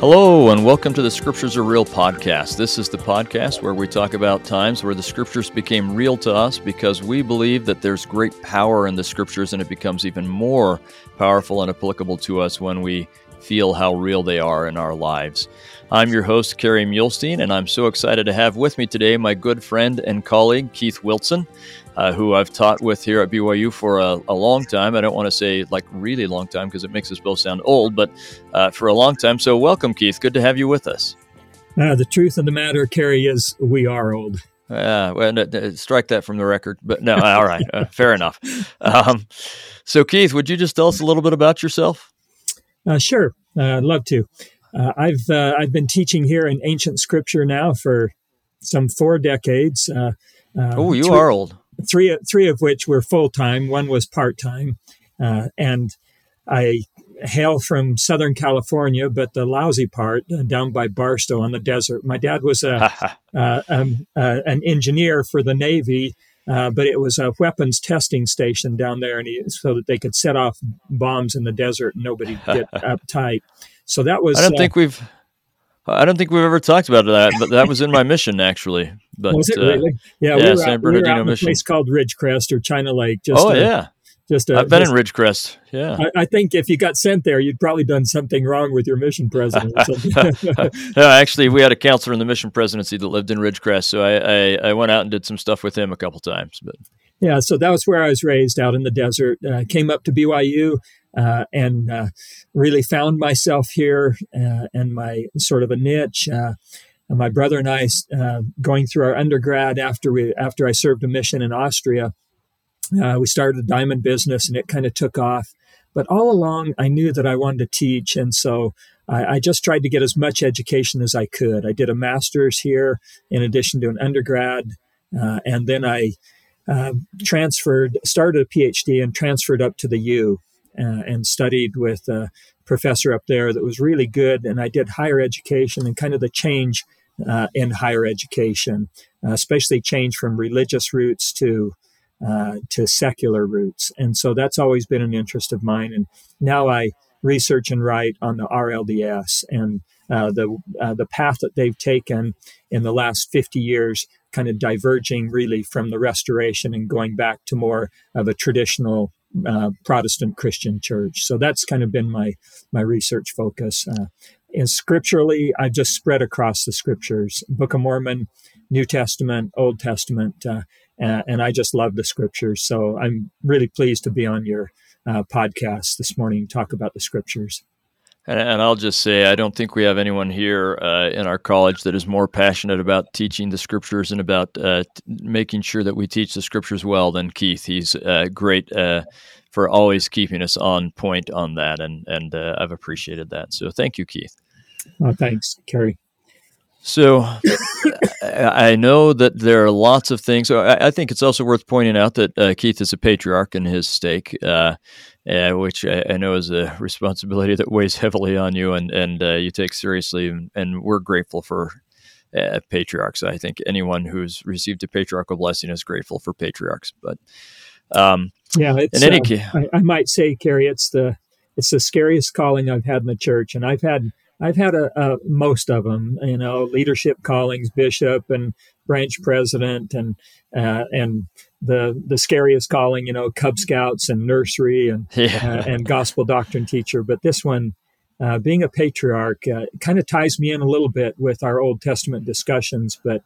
Hello, and welcome to the Scriptures Are Real podcast. This is the podcast where we talk about times where the Scriptures became real to us because we believe that there's great power in the Scriptures and it becomes even more powerful and applicable to us when we feel how real they are in our lives. I'm your host, Kerry Muhlestein, and I'm so excited to have with me today my good friend and colleague, Keith Wilson uh, who I've taught with here at BYU for a, a long time. I don't want to say like really long time because it makes us both sound old, but uh, for a long time. So, welcome, Keith. Good to have you with us. Uh, the truth of the matter, Kerry, is we are old. Yeah, well, strike that from the record. But no, all right, uh, fair enough. Um, so, Keith, would you just tell us a little bit about yourself? Uh, sure, uh, I'd love to. I've I've been teaching here in ancient scripture now for some four decades. oh, you are old three three of which were full time. One was part time, uh, and I hail from Southern California, but the lousy part uh, down by Barstow on the desert. My dad was a uh, um, uh, an engineer for the Navy. Uh, but it was a weapons testing station down there, and he, so that they could set off bombs in the desert and nobody get uptight. So that was. I don't think we've I don't think we've ever talked about that, but that was in my mission actually. But was it uh, really? Yeah, yeah, we were San out, Bernardino we were out mission. a place called Ridgecrest or China Lake. Just oh yeah, just I've been just, in Ridgecrest. Yeah, I, I, think if you got sent there, you'd probably done something wrong with your mission president. no, actually, we had a counselor in the mission presidency that lived in Ridgecrest, so I, I, I went out and did some stuff with him a couple times. But yeah, so that was where I was raised out in the desert. Uh, came up to BYU uh, and uh, really found myself here uh, and my sort of a niche. Uh, my brother and I, uh, going through our undergrad after we after I served a mission in Austria, we started a diamond business and it kind of took off. But all along, I knew that I wanted to teach, and so I, I just tried to get as much education as I could. I did a master's here in addition to an undergrad, and then I uh, transferred, started a PhD and transferred up to the U uh, and studied with a professor up there that was really good. And I did higher education and kind of the change uh, in higher education, uh, especially change from religious roots to uh, to secular roots. And so that's always been an interest of mine. And now I research and write on the RLDS and uh, the uh, the path that they've taken in the last 50 years kind of diverging really from the restoration and going back to more of a traditional uh, Protestant Christian church. So that's kind of been my my research focus. Uh, and scripturally, I've just spread across the scriptures: Book of Mormon, New Testament, Old Testament, uh, and I just love the scriptures. So I'm really pleased to be on your uh, podcast this morning, talk about the scriptures. And, and, I'll just say, I don't think we have anyone here uh, in our college that is more passionate about teaching the scriptures and about uh, t- making sure that we teach the scriptures well than Keith. He's uh, great uh, for always keeping us on point on that, and and uh, I've appreciated that. So thank you, Keith. Oh, thanks, Kerry. So I know that there are lots of things. I, I think it's also worth pointing out that uh, Keith is a patriarch in his stake uh, which I, I, know is a responsibility that weighs heavily on you and, and uh, you take seriously. And, and we're grateful for uh, patriarchs. I think anyone who's received a patriarchal blessing is grateful for patriarchs. But um, yeah, in any uh, case, I, I, might say, Kerry, it's the it's the scariest calling I've had in the church, and I've had I've had a, a, most of them, you know, leadership callings, bishop and branch president, and uh, and the the scariest calling, you know, Cub Scouts and nursery and yeah. uh, and gospel doctrine teacher. But this one, uh, being a patriarch, uh, kind of ties me in a little bit with our Old Testament discussions. But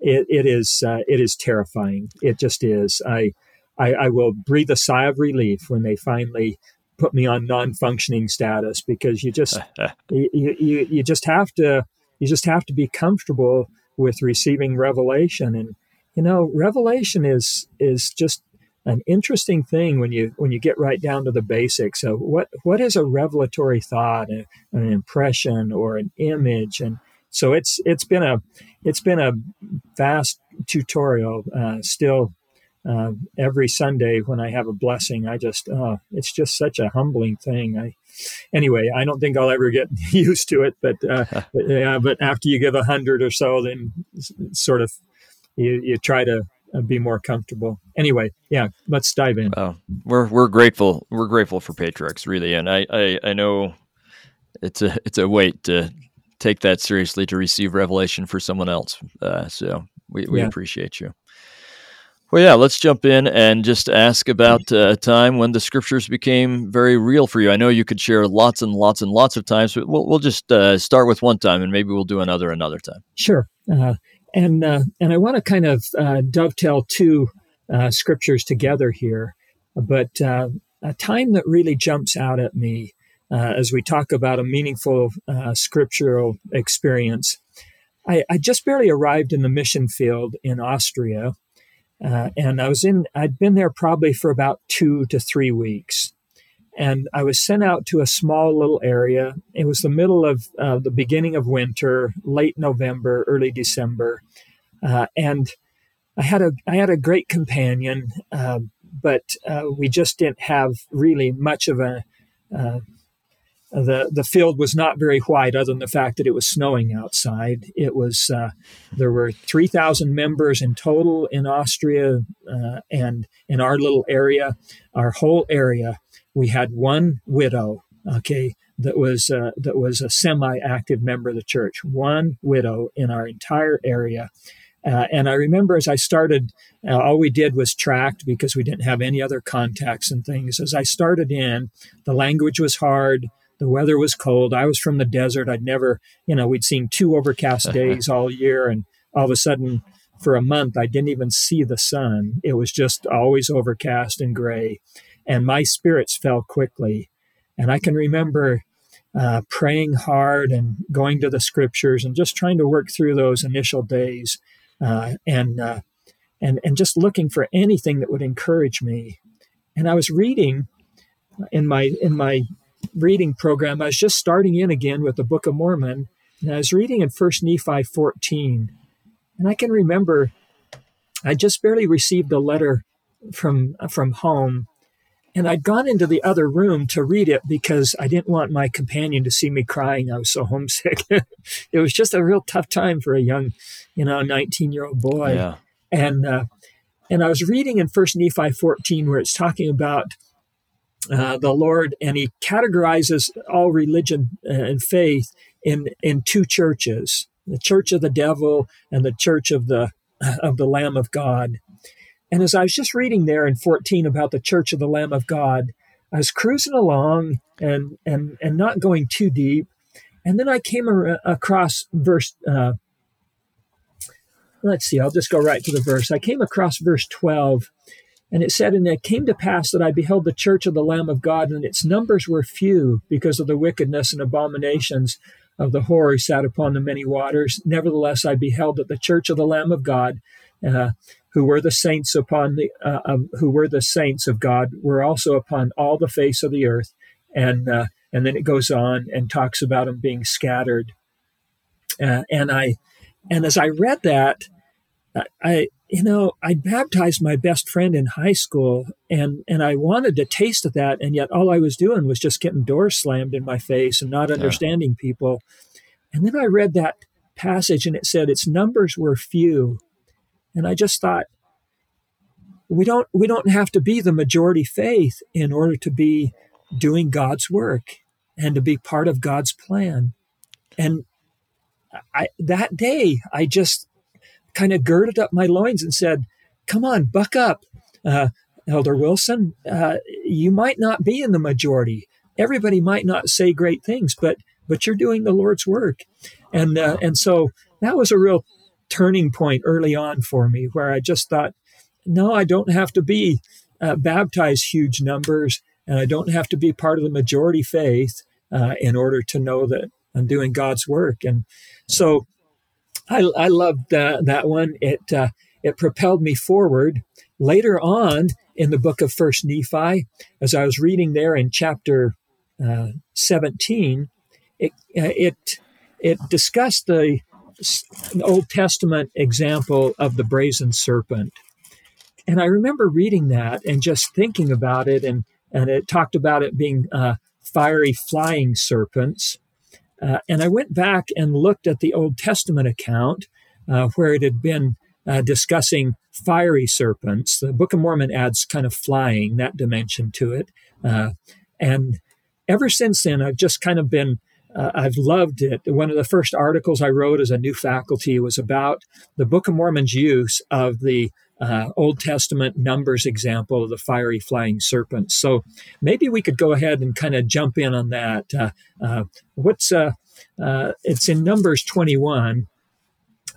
it, it is uh, it is terrifying. It just is. I, I I will breathe a sigh of relief when they finally put me on non-functioning status because you just you, you you just have to you just have to be comfortable with receiving revelation and you know, revelation is is just an interesting thing when you when you get right down to the basics of what what is a revelatory thought, an impression, or an image, and so it's it's been a it's been a vast tutorial. Uh, still, uh, every Sunday when I have a blessing, I just oh, it's just such a humbling thing. I anyway, I don't think I'll ever get used to it, but uh, but, yeah, but after you give a hundred or so, then sort of you, you try to uh, be more comfortable. Anyway, yeah, let's dive in. Oh, we're we're grateful. We're grateful for patriarchs, really, and I, I, I know it's a it's a weight to take that seriously to receive revelation for someone else. Uh, so we, we yeah. appreciate you. Well, yeah, let's jump in and just ask about uh, a time when the scriptures became very real for you. I know you could share lots and lots and lots of times, but we'll, we'll just uh, start with one time and maybe we'll do another another time. Sure. Uh, and, uh, and I want to kind of uh, dovetail two scriptures together here, but a time that really jumps out at me as we talk about a meaningful scriptural experience. I, I just barely arrived in the mission field in Austria uh, and I was in, I'd been there probably for about two to three weeks. And I was sent out to a small little area. It was the middle of uh, the beginning of winter, late November, early December. Uh, and I had a, I had a great companion, uh, but uh, we just didn't have really much of a, uh, the the field was not very white, other than the fact that it was snowing outside. It was uh, there were three thousand members in total in Austria, uh, and in our little area, our whole area, we had one widow. Okay, that was uh, that was a semi-active member of the church. One widow in our entire area. Uh, and I remember as I started, uh, all we did was tracked because we didn't have any other contacts and things. As I started in, the language was hard the weather was cold. I was from the desert. I'd never, you know, we'd seen two overcast days all year. And all of a sudden, for a month, I didn't even see the sun. It was just always overcast and gray. And my spirits fell quickly. And I can remember uh, praying hard and going to the scriptures and just trying to work through those initial days uh, and, uh, and, and just looking for anything that would encourage me. And I was reading in my in my reading program. I was just starting in again with the Book of Mormon, and I was reading in First Nephi 14. And I can remember I just barely received a letter from from home, and I'd gone into the other room to read it because I didn't want my companion to see me crying. I was so homesick. it was just a real tough time for a young, you know, 19 year old boy. Yeah. And uh, and I was reading in First Nephi 14 where it's talking about uh, the Lord, and he categorizes all religion and faith in in two churches: the Church of the Devil and the Church of the of the Lamb of God. And as I was just reading there in 14 about the Church of the Lamb of God, I was cruising along and and and not going too deep, and then I came ar- across verse. Uh, let's see, I'll just go right to the verse. I came across verse 12 and it said, And it came to pass that I beheld the church of the Lamb of God, and its numbers were few because of the wickedness and abominations of the whore who sat upon the many waters. Nevertheless, I beheld that the church of the Lamb of God, uh, who were the saints upon the uh, um, who were the saints of God, were also upon all the face of the earth. And uh, and then it goes on and talks about them being scattered. Uh, and I and as I read that, I you know, I baptized my best friend in high school and, and I wanted a taste of that. And yet all I was doing was just getting doors slammed in my face and not understanding yeah. people. And then I read that passage and it said its numbers were few. And I just thought, we don't, we don't have to be the majority faith in order to be doing God's work and to be part of God's plan. And I, that day, I just kind of girded up my loins and said, Come on, buck up. Uh, Elder Wilson, uh, you might not be in the majority. Everybody might not say great things, but but you're doing the Lord's work, and uh, and so that was a real turning point early on for me, where I just thought, no, I don't have to be uh, baptized huge numbers, and I don't have to be part of the majority faith uh, in order to know that I'm doing God's work, and so I, I loved uh, that one. It uh, it propelled me forward. Later on in the book of First Nephi, as I was reading there in chapter uh, 17, it uh, it it discussed the Old Testament example of the brazen serpent, and I remember reading that and just thinking about it, and and it talked about it being uh, fiery flying serpents. Uh, and I went back and looked at the Old Testament account uh, where it had been uh, discussing fiery serpents. The Book of Mormon adds kind of flying, that dimension to it. Uh, and ever since then, I've just kind of been uh, I've loved it. One of the first articles I wrote as a new faculty was about the Book of Mormon's use of the uh, Old Testament Numbers example of the fiery flying serpent. So maybe we could go ahead and kind of jump in on that. Uh, uh, what's uh, uh, it's in Numbers 21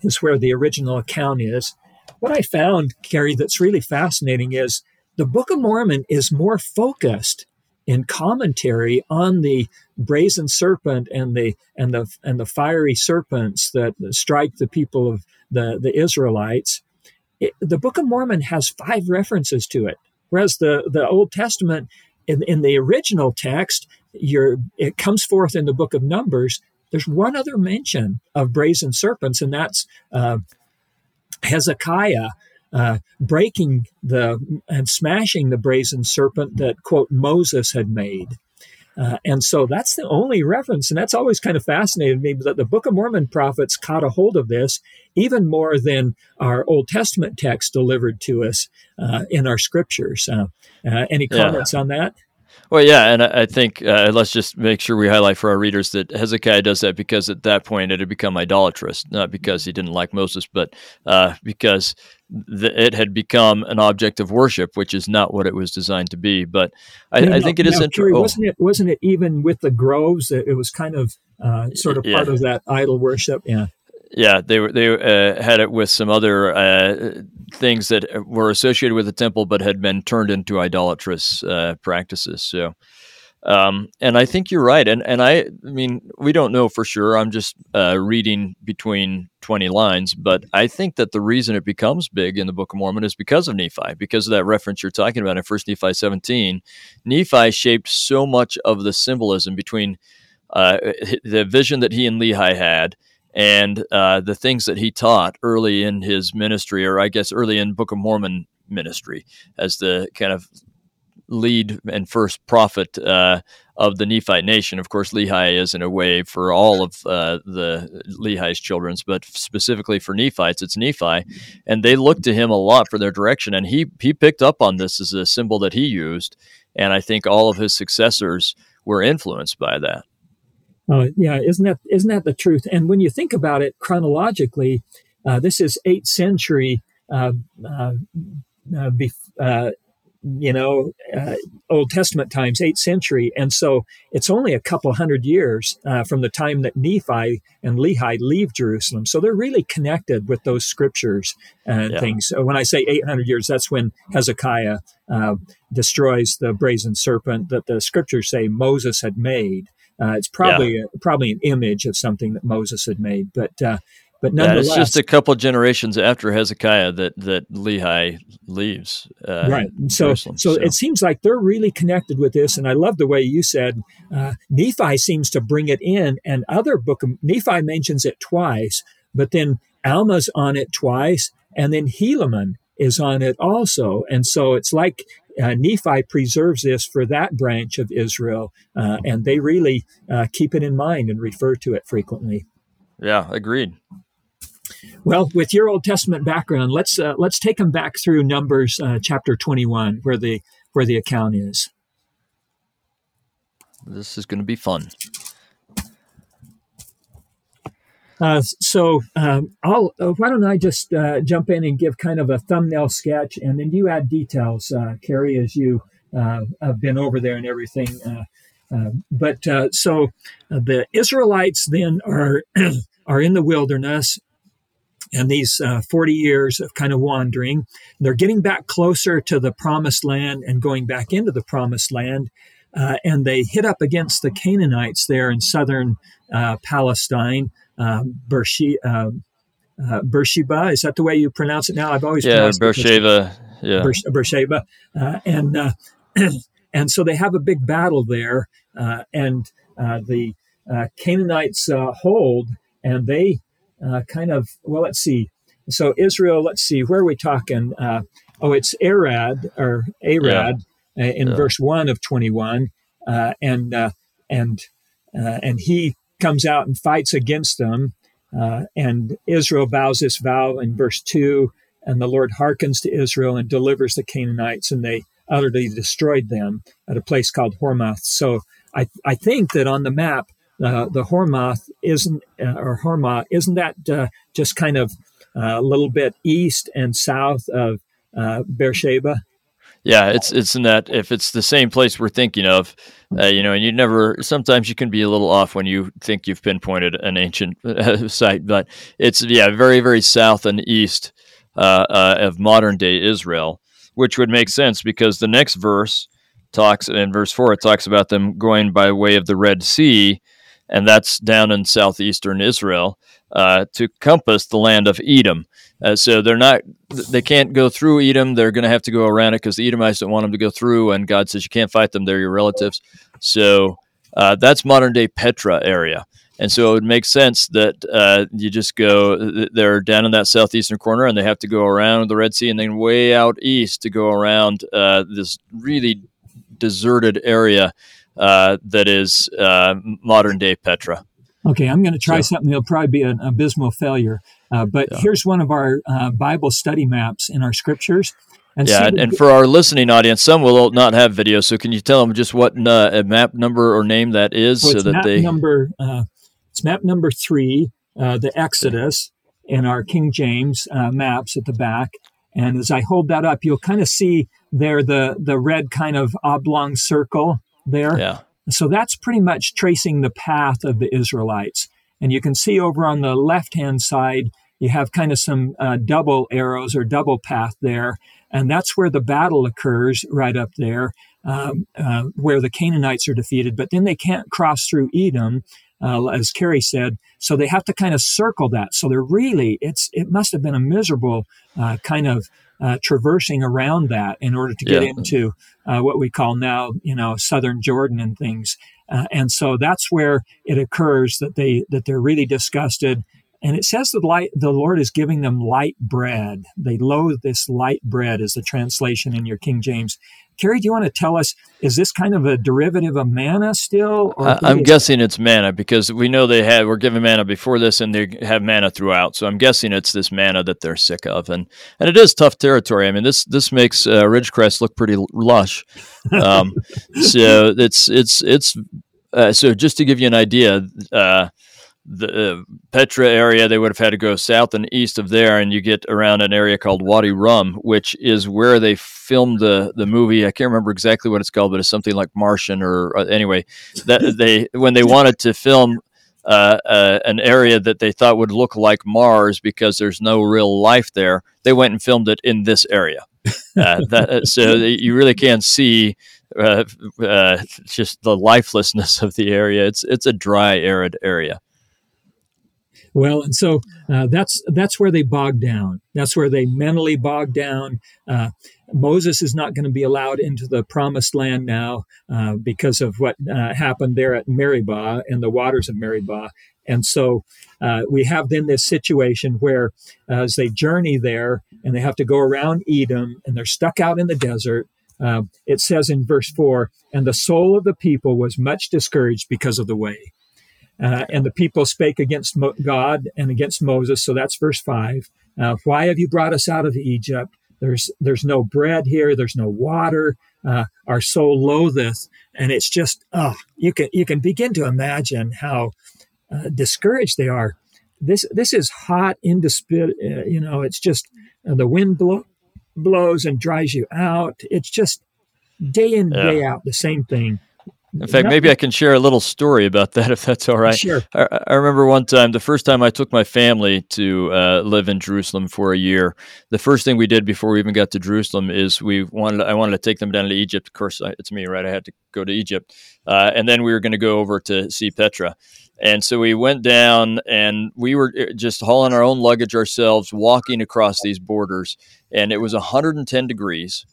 is where the original account is. What I found, Kerry, that's really fascinating is the Book of Mormon is more focused in commentary on the brazen serpent and the and the and the fiery serpents that strike the people of the the Israelites it, the Book of Mormon has five references to it, whereas the, the Old Testament, in, in the original text, it comes forth in the Book of Numbers. There's one other mention of brazen serpents, and that's uh, Hezekiah uh, breaking the and smashing the brazen serpent that quote Moses had made. Uh, and so that's the only reference. And that's always kind of fascinated me that the Book of Mormon prophets caught a hold of this even more than our Old Testament text delivered to us uh, in our scriptures. Uh, uh any comments yeah. on that? Well, yeah, and I think uh, let's just make sure we highlight for our readers that Hezekiah does that because at that point it had become idolatrous, not because he didn't like Moses, but uh, because th- it had become an object of worship, which is not what it was designed to be. But I, I think it is interesting. Oh. Wasn't it? Wasn't it even with the groves? It was kind of uh, sort of part yeah. of that idol worship. Yeah. Yeah, they were they uh, had it with some other uh, things that were associated with the temple, but had been turned into idolatrous uh, practices. So, um, and I think you're right. And and I, I mean, we don't know for sure. I'm just uh, reading between 20 lines, but I think that the reason it becomes big in the Book of Mormon is because of Nephi, because of that reference you're talking about in First Nephi 17. Nephi shaped so much of the symbolism between uh, the vision that he and Lehi had and uh, the things that he taught early in his ministry, or I guess early in Book of Mormon ministry, as the kind of lead and first prophet uh, of the Nephite nation. Of course, Lehi is in a way for all of uh, the Lehi's children's, but specifically for Nephites, it's Nephi, and they looked to him a lot for their direction. And he he picked up on this as a symbol that he used, and I think all of his successors were influenced by that. Uh, yeah, isn't that isn't that the truth? And when you think about it chronologically, uh, this is eighth century. Uh, uh, uh bef- uh, you know, Old Testament times, eighth century, and so it's only a couple hundred years from the time that Nephi and Lehi leave Jerusalem. So they're really connected with those scriptures and yeah. things. So when I say eight hundred years, that's when Hezekiah destroys the brazen serpent that the scriptures say Moses had made. Uh, it's probably yeah. a, probably an image of something that Moses had made, but uh, but nonetheless, yeah, it's just a couple generations after Hezekiah that that Lehi leaves. Uh, right. So, so, so it seems like they're really connected with this, and I love the way you said uh, Nephi seems to bring it in, and other book of Nephi mentions it twice, but then Alma's on it twice, and then Helaman is on it also, and so it's like uh, Nephi preserves this for that branch of Israel, uh, and they really uh, keep it in mind and refer to it frequently. Yeah, agreed. Well, with your Old Testament background, let's uh, let's take them back through Numbers uh, chapter twenty-one, where the where the account is. This is going to be fun. Uh, so um, I'll, uh, why don't I just uh, jump in and give kind of a thumbnail sketch, and then you add details, uh, Kerry, as you uh, have been over there and everything. Uh, but so the Israelites then are are in the wilderness, and these 40 years of kind of wandering, they're getting back closer to the promised land and going back into the promised land. and they hit up against the Canaanites there in southern Palestine, uh, Beersheba. Uh, uh, Beersheba, is that the way you pronounce it now? I've always yeah, Beersheba, yeah, Beersheba, uh, and uh, and so they have a big battle there, uh, and the Canaanites hold, and they kind of well, let's see. So Israel, let's see, where are we talking? oh, it's Arad or Arad yeah. in yeah. verse one of twenty one, and and and he comes out and fights against them. Uh, and Israel vows this vow in verse 2 and the Lord hearkens to Israel and delivers the Canaanites, and they utterly destroyed them at a place called Hormah. So I, I think that on the map, uh, the Hormah isn't, uh, or Hormah, isn't that uh, just kind of uh, a little bit east and south of uh, Beersheba? Yeah, it's it's in that if it's the same place we're thinking of, uh, you know, and you never. Sometimes you can be a little off when you think you've pinpointed an ancient uh, site, but it's yeah, very very south and east uh, uh, of modern day Israel, which would make sense because the next verse talks in verse four it talks about them going by way of the Red Sea, and that's down in southeastern Israel uh, to compass the land of Edom. Uh, so they're not, they can't go through Edom. They're going to have to go around it because the Edomites don't want them to go through. And God says you can't fight them; they're your relatives. So uh, that's modern day Petra area. And so it would make sense that uh, you just go, they're down in that southeastern corner and they have to go around the Red Sea and then way out east to go around uh, this really deserted area uh, that is uh, modern day Petra. Okay, I'm going to try so, something. It'll probably be an abysmal failure. Uh, but yeah. here's one of our uh, Bible study maps in our scriptures. And yeah, and, and for our listening audience, some will not have video. So can you tell them just what uh, map number or name that is, so that they number uh, it's map number three, uh, the Exodus, in our King James uh, maps at the back. And as I hold that up, you'll kind of see there the the red kind of oblong circle there. Yeah. So that's pretty much tracing the path of the Israelites. And you can see over on the left hand side, you have kind of some uh, double arrows or double path there. And that's where the battle occurs right up there, um, uh, where the Canaanites are defeated. But then they can't cross through Edom, uh, as Kerry said. So they have to kind of circle that. So they're really, it's, it must have been a miserable uh, kind of uh, traversing around that in order to get yeah. into uh, what we call now, you know, southern Jordan and things. Uh, and so that's where it occurs that they that they're really disgusted. And it says that light, the Lord is giving them light bread. They loathe this light bread, is the translation in your King James. Kerry, do you want to tell us, is this kind of a derivative of manna still? Or I'm guessing it's manna because we know they had, were given manna before this and they have manna throughout. So I'm guessing it's this manna that they're sick of. And, and it is tough territory. I mean, this, this makes uh, Ridgecrest look pretty lush. Um, so it's, it's, it's, uh, so just to give you an idea, uh, the uh, Petra area, they would have had to go south and east of there, and you get around an area called Wadi Rum, which is where they filmed the the movie. I can't remember exactly what it's called, but it's something like Martian or uh, anyway. That they when they wanted to film uh, uh, an area that they thought would look like Mars because there's no real life there, they went and filmed it in this area. Uh, that, uh, so you really can see just the lifelessness of the area. It's it's a dry, arid area. Well, and so uh, that's that's where they bog down. That's where they mentally bog down. Uh, Moses is not going to be allowed into the promised land now uh, because of what uh, happened there at Meribah and the waters of Meribah. And so uh, we have then this situation where uh, as they journey there and they have to go around Edom and they're stuck out in the desert. it says in verse 4 and the soul of the people was much discouraged because of the way. Uh, and the people spake against Mo- God and against Moses. So that's verse five. Uh, Why have you brought us out of Egypt? There's there's no bread here. There's no water. Uh, our soul loatheth, and it's just oh, you can you can begin to imagine how uh, discouraged they are. This this is hot, indisput. Uh, you know, it's just uh, the wind blow, blows and dries you out. It's just day in yeah. day out the same thing. In fact, maybe I can share a little story about that if that's all right. Sure. I, I remember one time, the first time I took my family to uh, live in Jerusalem for a year. The first thing we did before we even got to Jerusalem is we wanted I wanted to take them down to Egypt. Of course, it's me, right? I had to go to Egypt, uh, and then we were going to go over to see Petra. And so we went down, and we were uh, just hauling our own luggage ourselves, walking across these borders, and it was 110 degrees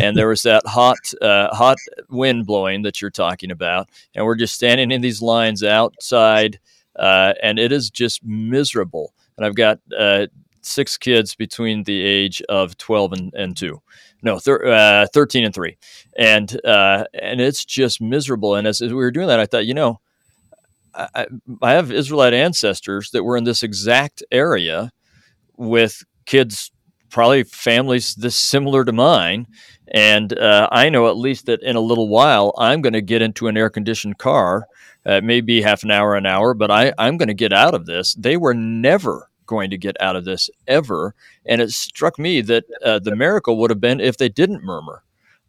and there was that hot uh, hot wind blowing that you're talking about, and we're just standing in these lines outside, uh, and it is just miserable. And I've got uh, six kids between the age of 12 and, and two. No, thir- uh, 13 and three. And, uh, and it's just miserable. And as, as, we were doing that, I thought, you know, I, I have Israelite ancestors that were in this exact area with kids probably families this similar to mine. And uh, I know at least that in a little while, I'm going to get into an air conditioned car. Uh, maybe half an hour, an hour, but I, I'm going to get out of this. They were never going to get out of this ever. And it struck me that uh, the miracle would have been if they didn't murmur.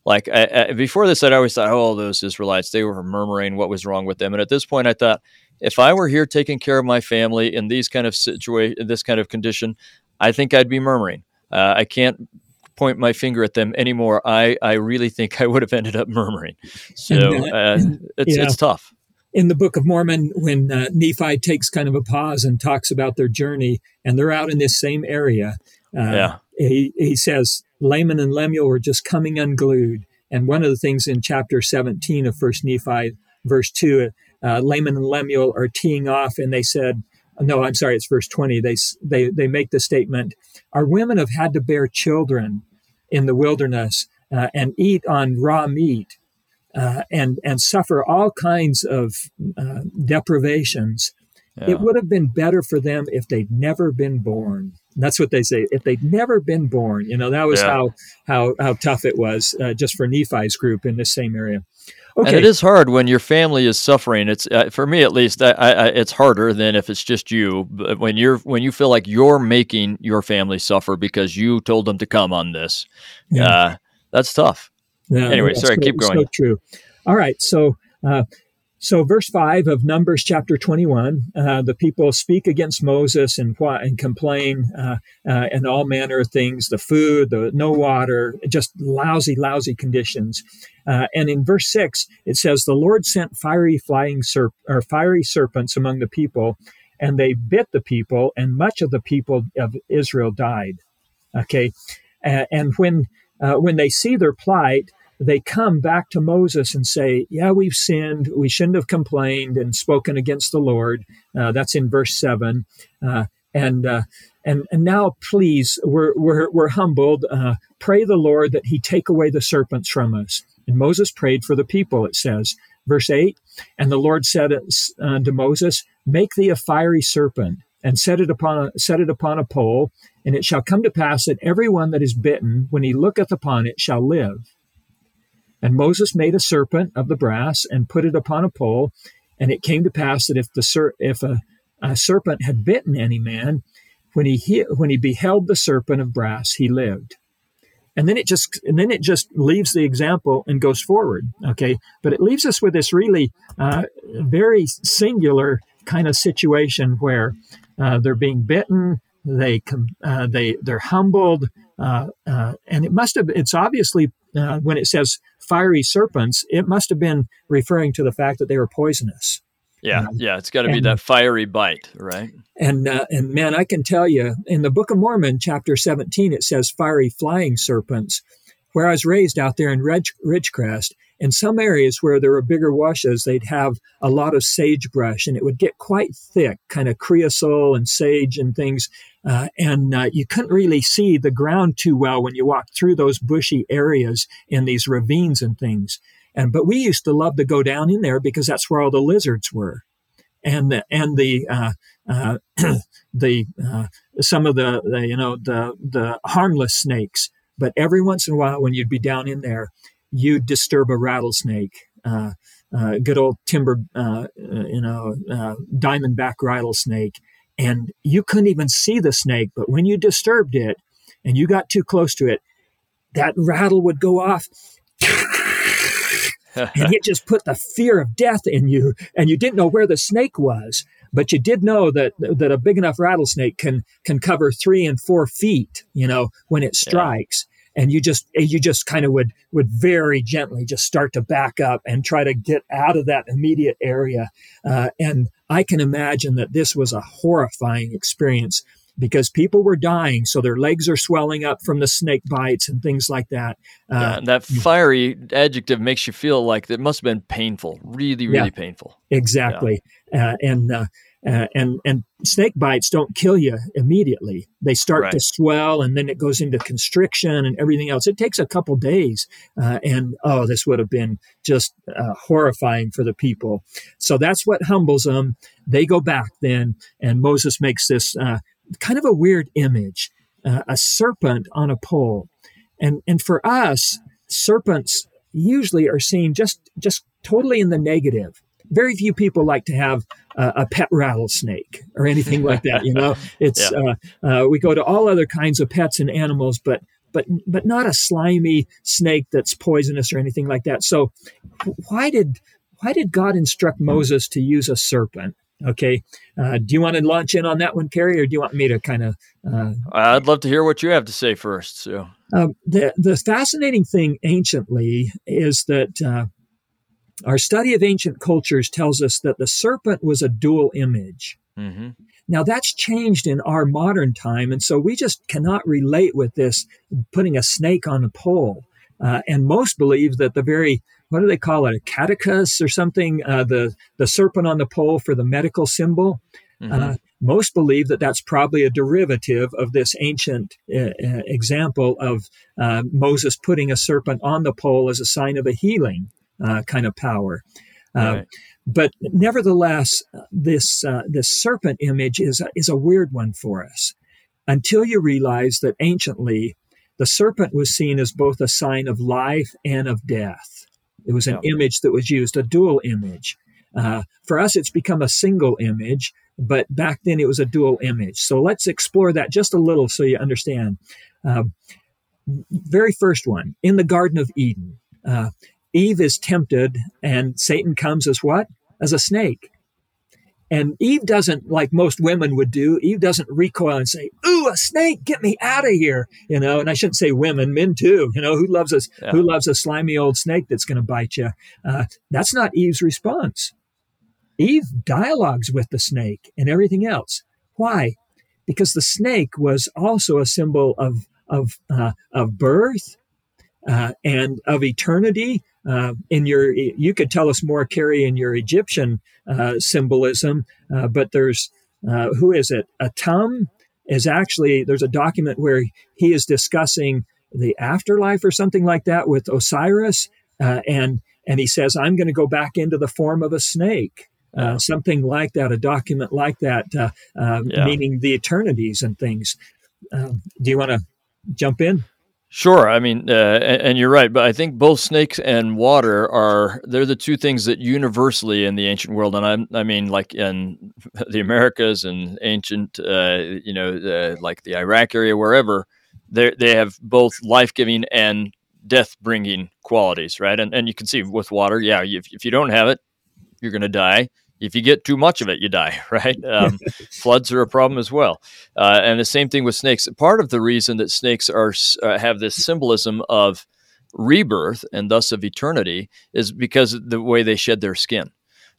Like I, I, before this, I'd always thought, oh, those Israelites, they were murmuring what was wrong with them. And at this point, I thought, if I were here taking care of my family in these kind of situation, this kind of condition, I think I'd be murmuring. Uh, I can't point my finger at them anymore. I, I really think I would have ended up murmuring. So uh, uh, it's, it's tough. In the Book of Mormon, when uh, Nephi takes kind of a pause and talks about their journey, and they're out in this same area, uh, yeah. he, he says, Laman and Lemuel were just coming unglued. And one of the things in chapter 17 of First Nephi, verse 2, uh, Laman and Lemuel are teeing off, and they said, no, I'm sorry, it's verse 20. They, they, they make the statement, Our women have had to bear children in the wilderness uh, and eat on raw meat uh, and, and suffer all kinds of uh, deprivations. Yeah. It would have been better for them if they'd never been born. That's what they say. If they'd never been born, you know, that was yeah. how, how, how tough it was uh, just for Nephi's group in this same area. Okay. And it is hard when your family is suffering. It's uh, for me at least. I, I, it's harder than if it's just you. But when you're when you feel like you're making your family suffer because you told them to come on this, yeah. uh, that's tough. Yeah, anyway, sorry, so, keep going. So true. All right, so uh, so, verse 5 of Numbers chapter 21, uh, the people speak against Moses and, and complain uh, uh, and all manner of things the food, the no water, just lousy, lousy conditions. Uh, and in verse 6, it says, The Lord sent fiery flying serp- or fiery serpents among the people, and they bit the people, and much of the people of Israel died. Okay. and when, uh, when they see their plight, they come back to Moses and say, Yeah, we've sinned. We shouldn't have complained and spoken against the Lord. Uh, that's in verse 7. Uh, and, uh, and, and now, please, we're, we're, we're humbled. Uh, pray the Lord that he take away the serpents from us. And Moses prayed for the people, it says. Verse 8 And the Lord said unto Moses, Make thee a fiery serpent and set it upon a, set it upon a pole, and it shall come to pass that every one that is bitten, when he looketh upon it, shall live. And Moses made a serpent of the brass and put it upon a pole. And it came to pass that if the ser- if a, a serpent had bitten any man, when he, he when he beheld the serpent of brass, he lived. And then it just and then it just leaves the example and goes forward. Okay, but it leaves us with this really uh, very singular kind of situation where uh, they're being bitten, they uh, they they're humbled, uh, uh, and it must have it's obviously uh, when it says fiery serpents, it must have been referring to the fact that they were poisonous. Yeah, um, yeah, it's got to be that fiery bite, right? And uh, and man, I can tell you, in the Book of Mormon, chapter seventeen, it says fiery flying serpents. Where I was raised out there in Ridge, Ridgecrest, in some areas where there were bigger washes, they'd have a lot of sagebrush, and it would get quite thick, kind of creosote and sage and things. Uh, and uh, you couldn't really see the ground too well when you walked through those bushy areas in these ravines and things. And but we used to love to go down in there because that's where all the lizards were, and and the uh, uh the uh, some of the, the you know the the harmless snakes. But every once in a while, when you'd be down in there, you'd disturb a rattlesnake. Uh, uh, good old timber, uh, you know, uh, diamondback rattlesnake, and you couldn't even see the snake. But when you disturbed it and you got too close to it, that rattle would go off. and it just put the fear of death in you. And you didn't know where the snake was, but you did know that that a big enough rattlesnake can can cover three and four feet. You know when it strikes. And you just you just kind of would would very gently just start to back up and try to get out of that immediate area. Uh, and i can imagine that this was a horrifying experience because people were dying. So their legs are swelling up from the snake bites and things like that. Uh, yeah, that fiery adjective makes you feel like it must have been painful really really yeah, painful. exactly. Yeah. uh, and uh, and and snake bites don't kill you immediately. They start right. to swell, and then it goes into constriction and everything else. It takes a couple days, uh, and oh, this would have been just uh, horrifying for the people. So that's what humbles them. They go back then, and Moses makes this uh, kind of a weird image. uh, a serpent on a pole. And, and for us, serpents usually are seen just, just totally in the negative. Very few people like to have uh, a pet rattlesnake or anything like that. You know, it's yeah. uh, uh, we go to all other kinds of pets and animals, but but but not a slimy snake that's poisonous or anything like that. So why did why did God instruct Moses to use a serpent? Okay, uh, do you want to launch in on that one, Kerry, or do you want me to kind of? Uh, I'd love to hear what you have to say first. So uh, the the fascinating thing anciently is that uh, our study of ancient cultures tells us that the serpent was a dual image. Mm-hmm. Now that's changed in our modern time, and so we just cannot relate with this putting a snake on a pole. Uh, and most believe that the very what do they call it a caduceus or something uh, the the serpent on the pole for the medical symbol mm-hmm. uh, most believe that that's probably a derivative of this ancient uh, uh example of uh, moses putting a serpent on the pole as a sign of a healing uh, kind of power right. but nevertheless this this serpent image is a, is a weird one for us until you realize that anciently the serpent was seen as both a sign of life and of death it was an yeah. image that was used, a dual image. Uh, for us, it's become a single image, but back then it was a dual image. So let's explore that just a little so you understand. Uh, very first one in the Garden of Eden, uh, Eve is tempted, and Satan comes as what? As a snake. And Eve doesn't, like most women would do, Eve doesn't recoil and say, Ooh, a snake, get me out of here. You know, and I shouldn't say women, men too. You know, who loves a, yeah. who loves a slimy old snake that's going to bite you? Uh, that's not Eve's response. Eve dialogues with the snake and everything else. Why? Because the snake was also a symbol of, of, uh, of birth uh, and of eternity uh, in your, you could tell us more, Kerry, in your Egyptian uh, symbolism, uh, but there's, uh, who is it? Atum is actually, there's a document where he is discussing the afterlife or something like that with Osiris. Uh, and, and he says, I'm going to go back into the form of a snake. Uh, something like that, a document like that, yeah. meaning the eternities and things. Um, do you want to jump in? Sure. I mean, uh, and, and, you're right, but I think both snakes and water are they're the two things that universally in the ancient world, and I, I mean, like in the Americas and ancient, uh, you know, uh, like the Iraq area, wherever, they they have both life giving and death bringing qualities, right? And and you can see with water, yeah, if if you don't have it, you're going to die if you get too much of it, you die, right? Um, floods are a problem as well. Uh, and the same thing with snakes. Part of the reason that snakes are uh, have this symbolism of rebirth and thus of eternity is because of the way they shed their skin,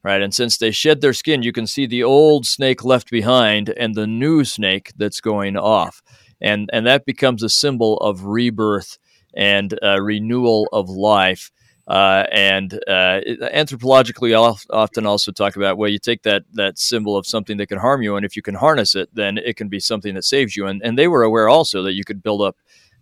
right? And since they shed their skin, you can see the old snake left behind and the new snake that's going off. And, and that becomes a symbol of rebirth and uh, renewal of life uh, and uh, anthropologically, often also talk about well, you take that that symbol of something that can harm you, and if you can harness it, then it can be something that saves you. And and they were aware also that you could build up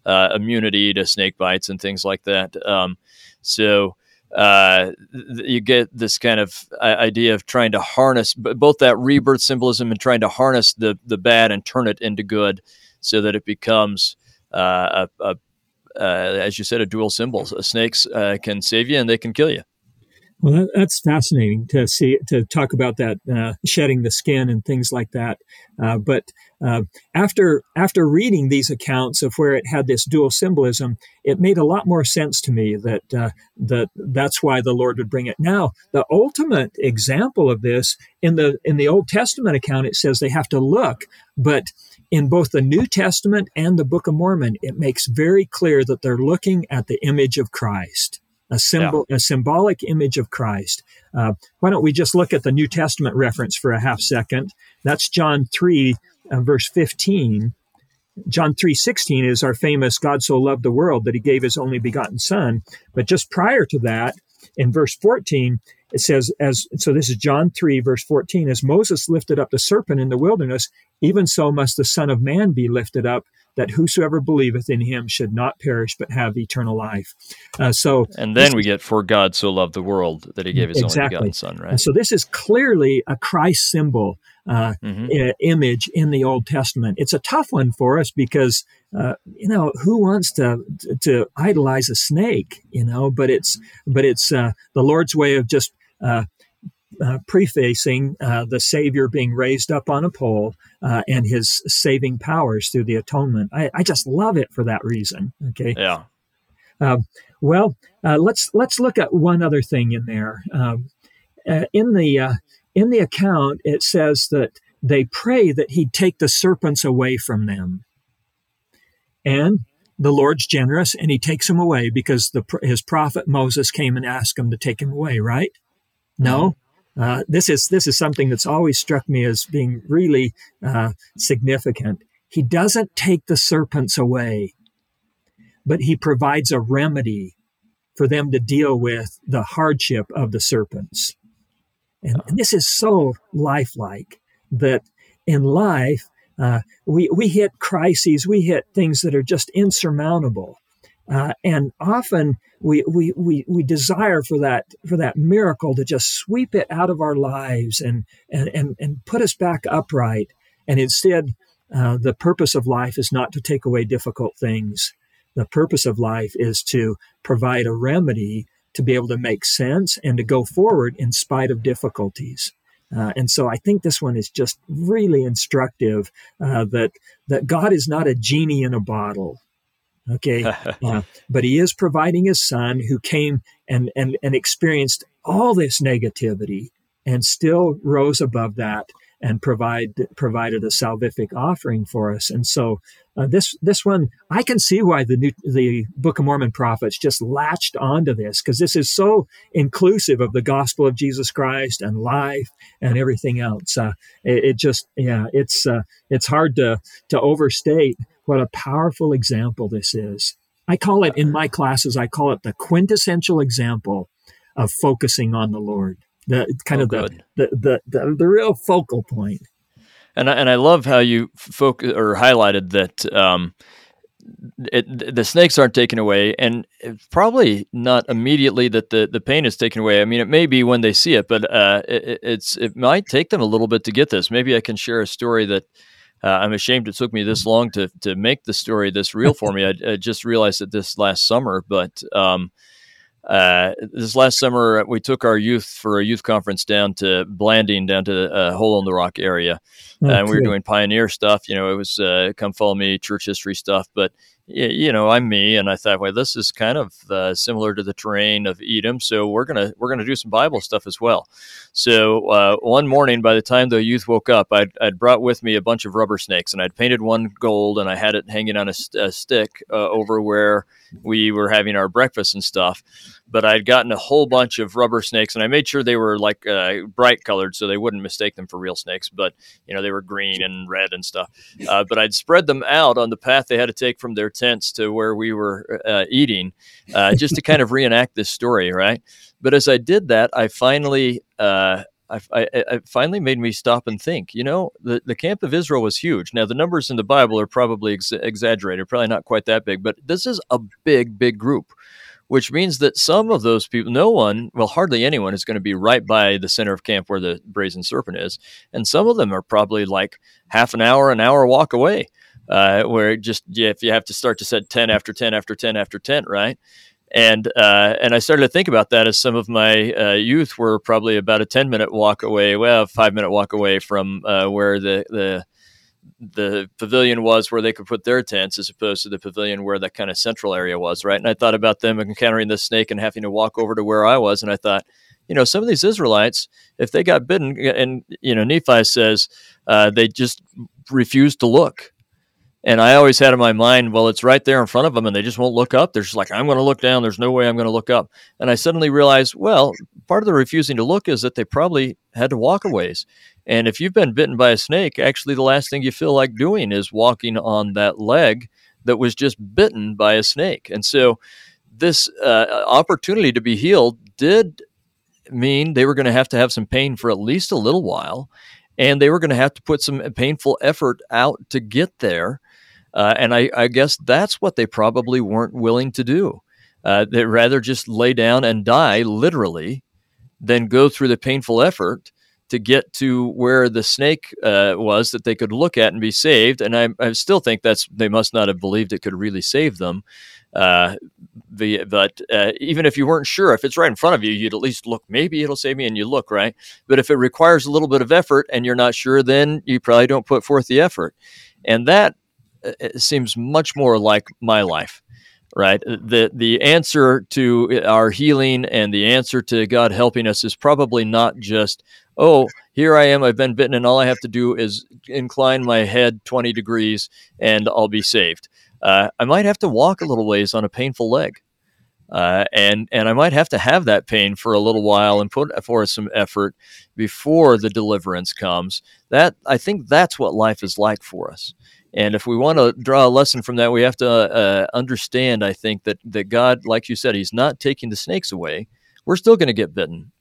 uh, immunity to snake bites and things like that. Um, so uh, you get this kind of uh, idea of trying to harness both that rebirth symbolism and trying to harness the the bad and turn it into good, so that it becomes uh, a, a, as you said, a dual symbol. Snakes uh, can save you and they can kill you. Well, that, that's fascinating to see to talk about that uh, shedding the skin and things like that. Uh, but uh, after after reading these accounts of where it had this dual symbolism, it made a lot more sense to me that uh, that that's why the Lord would bring it. Now, the ultimate example of this in the in the Old Testament account, it says they have to look, but in both the New Testament and the Book of Mormon, it makes very clear that they're looking at the image of Christ, a symbol, yeah. a symbolic image of Christ. Uh, why don't we just look at the New Testament reference for a half second? That's John three, uh, verse fifteen. John 3:16 is our famous God so loved the world that he gave his only begotten son. But just prior to that, in verse 14, it says as so this is John 3 verse 14 as Moses lifted up the serpent in the wilderness even so must the son of man be lifted up that whosoever believeth in him should not perish but have eternal life. Uh, so and then we get for God so loved the world that he gave his exactly. only begotten son right? and so this is clearly a Christ symbol uh, mm-hmm. I- image in the Old Testament. It's a tough one for us because uh, you know who wants to to idolize a snake, you know? But it's but it's uh, the Lord's way of just uh, uh, prefacing uh, the Savior being raised up on a pole uh, and his saving powers through the atonement. I, I, just love it for that reason. Okay. Yeah. Um, well, uh, let's let's look at one other thing in there. Um, uh, in the uh, in the account, it says that they pray that He'd take the serpents away from them, and the Lord's generous, and He takes them away because the His prophet Moses came and asked Him to take him away. Right? No. Uh, this is this is something that's always struck me as being really uh, significant. He doesn't take the serpents away, but he provides a remedy for them to deal with the hardship of the serpents. And, and this is so lifelike that in life, uh, we, we hit crises, we hit things that are just insurmountable. Uh, and often we, we, we, we desire for that, for that miracle to just sweep it out of our lives and, and, and, and put us back upright. And instead, uh, the purpose of life is not to take away difficult things. The purpose of life is to provide a remedy to be able to make sense and to go forward in spite of difficulties. Uh, and so I think this one is just really instructive uh, that that God is not a genie in a bottle. Okay. Uh, but he is providing his son who came and, and, and experienced all this negativity and still rose above that and provide provided a salvific offering for us. And so uh, this this one, I can see why the new, the Book of Mormon prophets just latched onto this because this is so inclusive of the gospel of Jesus Christ and life and everything else. Uh, it, it, just yeah, it's uh, it's hard to to overstate what a powerful example this is. I call it in my classes, I call it the quintessential example of focusing on the Lord. The kind oh, of the, the, the, the, the, real focal point. And I, and I love how you focus or highlighted that um, it, the snakes aren't taken away, and probably not immediately that the, the pain is taken away. I mean, it may be when they see it, but uh, it, it's it might take them a little bit to get this. Maybe I can share a story that uh, I'm ashamed it took me this long to to make the story this real for me. I, I, just realized it this last summer, but um, uh, this last summer we took our youth for a youth conference down to Blanding, down to a Hole in the Rock area, oh, and we were doing pioneer stuff. You know, it was uh, come follow me church history stuff, but you know, I'm me, and I thought, well, this is kind of uh, similar to the terrain of Edom, so we're gonna we're gonna do some Bible stuff as well. So uh, one morning, by the time the youth woke up, I'd, I'd, brought with me a bunch of rubber snakes, and I'd painted one gold, and I had it hanging on a, a stick uh, over where we were having our breakfast and stuff. But I'd gotten a whole bunch of rubber snakes, and I made sure they were like uh, bright colored, so they wouldn't mistake them for real snakes. But you know, they were green and red and stuff. Uh, but I'd spread them out on the path they had to take from their tents to where we were uh, eating, uh, just to kind of reenact this story, right? But as I did that, I finally. I, I, I, finally made me stop and think. You know, the, the camp of Israel was huge. Now, the numbers in the Bible are probably ex- exaggerated, probably not quite that big, but this is a big, big group, which means that some of those people, no one, well, hardly anyone is going to be right by the center of camp where the brazen serpent is. And some of them are probably like half an hour, an hour walk away uh, where just yeah, if you have to start to set 10 after 10 after 10 after 10, right? And uh, and I started to think about that as some of my uh, youth were probably about a 10 minute walk away, well, five minute walk away from uh, where the, the the pavilion was where they could put their tents as opposed to the pavilion where that kind of central area was, right? And I thought about them encountering the snake and having to walk over to where I was, and I thought, you know, some of these Israelites, if they got bitten, and you know, Nephi says uh, they just refused to look. And I always had in my mind, well, it's right there in front of them and they just won't look up. They're just like, I'm going to look down. There's no way I'm going to look up. And I suddenly realized, well, part of the refusing to look is that they probably had to walk a ways. And if you've been bitten by a snake, actually the last thing you feel like doing is walking on that leg that was just bitten by a snake. And so this uh, opportunity to be healed did mean they were going to have to have some pain for at least a little while. And they were going to have to put some painful effort out to get there uh, and I, I, guess that's what they probably weren't willing to do. Uh, they'd rather just lay down and die, literally, than go through the painful effort to get to where the snake uh, was that they could look at and be saved. And I, I, still think that's they must not have believed it could really save them. Uh, the, but uh, even if you weren't sure, if it's right in front of you, you'd at least look. Maybe it'll save me, and you look right. But if it requires a little bit of effort and you're not sure, then you probably don't put forth the effort. And that uh, seems much more like my life right? The the answer to our healing and the answer to God helping us is probably not just, oh, here I am, I've been bitten, and all I have to do is incline my head 20 degrees and I'll be saved. Uh, I might have to walk a little ways on a painful leg. Uh, and and I might have to have that pain for a little while and put forth some effort before the deliverance comes. That I think that's what life is like for us. And if we want to draw a lesson from that, we have to uh, understand, I think, that, that God, like you said, He's not taking the snakes away. We're still going to get bitten.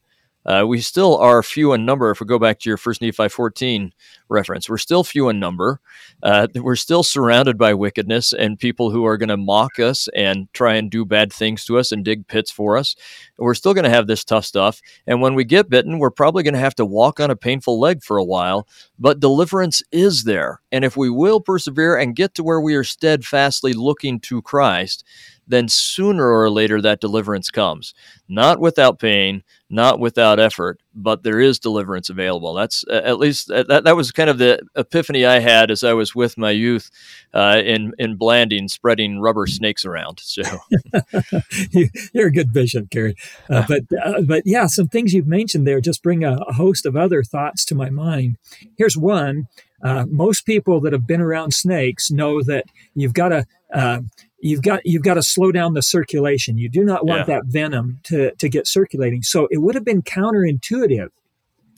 Uh, we still are few in number. If we go back to your first Nephi 14 reference, we're still few in number. Uh, we're still surrounded by wickedness and people who are going to mock us and try and do bad things to us and dig pits for us. We're still going to have this tough stuff. And when we get bitten, we're probably going to have to walk on a painful leg for a while. But deliverance is there. And if we will persevere and get to where we are steadfastly looking to Christ, then sooner or later that deliverance comes. Not without pain, not without effort, but there is deliverance available. That's uh, at least uh, that, that was kind of the epiphany I had as I was with my youth uh, in in Blanding, spreading rubber snakes around. So you're a good vision, Gary. Uh, but uh, but yeah, some things you've mentioned there just bring a, a host of other thoughts to my mind. Here's one. Uh, most people that have been around snakes know that you've got to uh, you've got you've got to slow down the circulation. You do not want yeah. that venom to to get circulating. So it would have been counterintuitive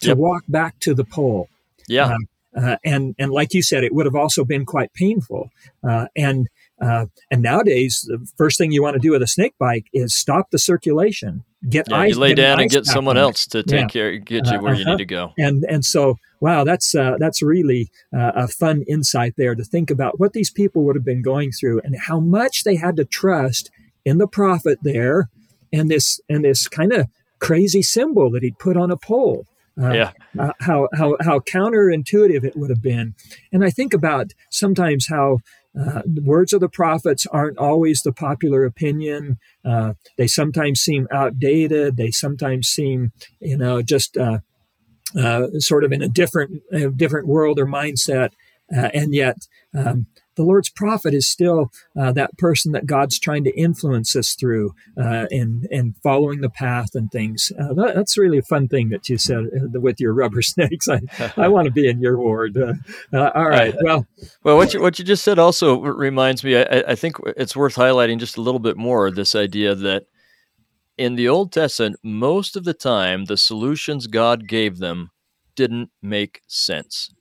to yep. walk back to the pole. Yeah. Uh, uh, and and like you said, it would have also been quite painful. Uh, and uh, and nowadays, the first thing you want to do with a snake bite is stop the circulation. Get yeah. You lay down and get someone else to take yeah. care, get you where you need uh-huh. to go. And and so wow, that's uh, that's really uh, a fun insight there to think about what these people would have been going through and how much they had to trust in the prophet there, and this and this kind of crazy symbol that he'd put on a pole. Uh, yeah. Uh, how how how counterintuitive it would have been, and I think about sometimes how uh, the words of the prophets aren't always the popular opinion. Uh, they sometimes seem outdated. They sometimes seem, you know, just uh, uh, sort of in a different different world or mindset, uh, and yet um, the Lord's prophet is still uh, that person that God's trying to influence us through uh, and and following the path and things. Uh, that, that's really a fun thing that you said uh, with your rubber snakes. I, I want to be in your ward. all right. Well, well, what you what you just said also reminds me. I, I think it's worth highlighting just a little bit more this idea that in the Old Testament, most of the time, the solutions God gave them didn't make sense.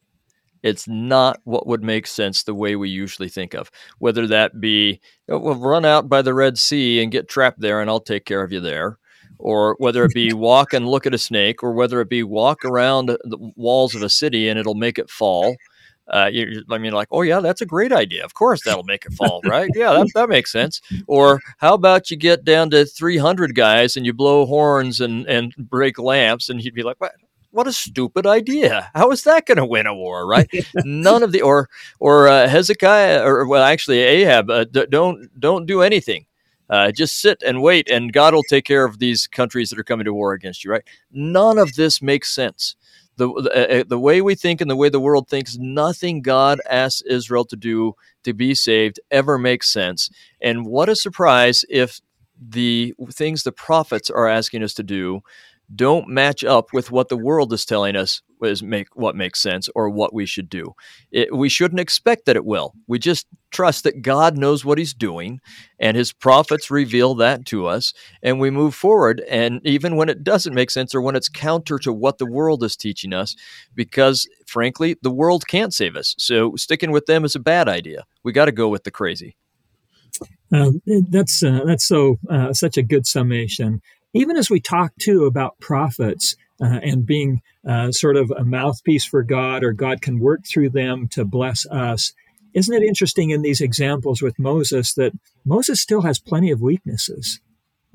It's not what would make sense the way we usually think of. Whether that be, oh, we'll run out by the Red Sea and get trapped there, and I'll take care of you there. Or whether it be walk and look at a snake, or whether it be walk around the walls of a city and it'll make it fall uh, you, I mean, like, oh yeah, that's a great idea. Of course, that'll make it fall, right? Yeah, that, that makes sense. Or how about you get down to 300 guys and you blow horns and and break lamps, and he'd be like, what? What a stupid idea! How is that going to win a war, right? None of the or or uh, Hezekiah or well, actually Ahab, uh, d- don't don't do anything. Uh, just sit and wait, and God will take care of these countries that are coming to war against you. Right? None of this makes sense the the, uh, the way we think and the way the world thinks, nothing God asks Israel to do to be saved ever makes sense. And what a surprise if the things the prophets are asking us to do don't match up with what the world is telling us is make what makes sense or what we should do. It, we shouldn't expect that it will. We just trust that God knows what He's doing, and His prophets reveal that to us, and we move forward. And even when it doesn't make sense or when it's counter to what the world is teaching us, because frankly, the world can't save us. So sticking with them is a bad idea. We got to go with the crazy. Um, that's uh, that's so uh, such a good summation even as we talk too about prophets uh, and being uh, sort of a mouthpiece for God or God can work through them to bless us, isn't it interesting in these examples with Moses that Moses still has plenty of weaknesses?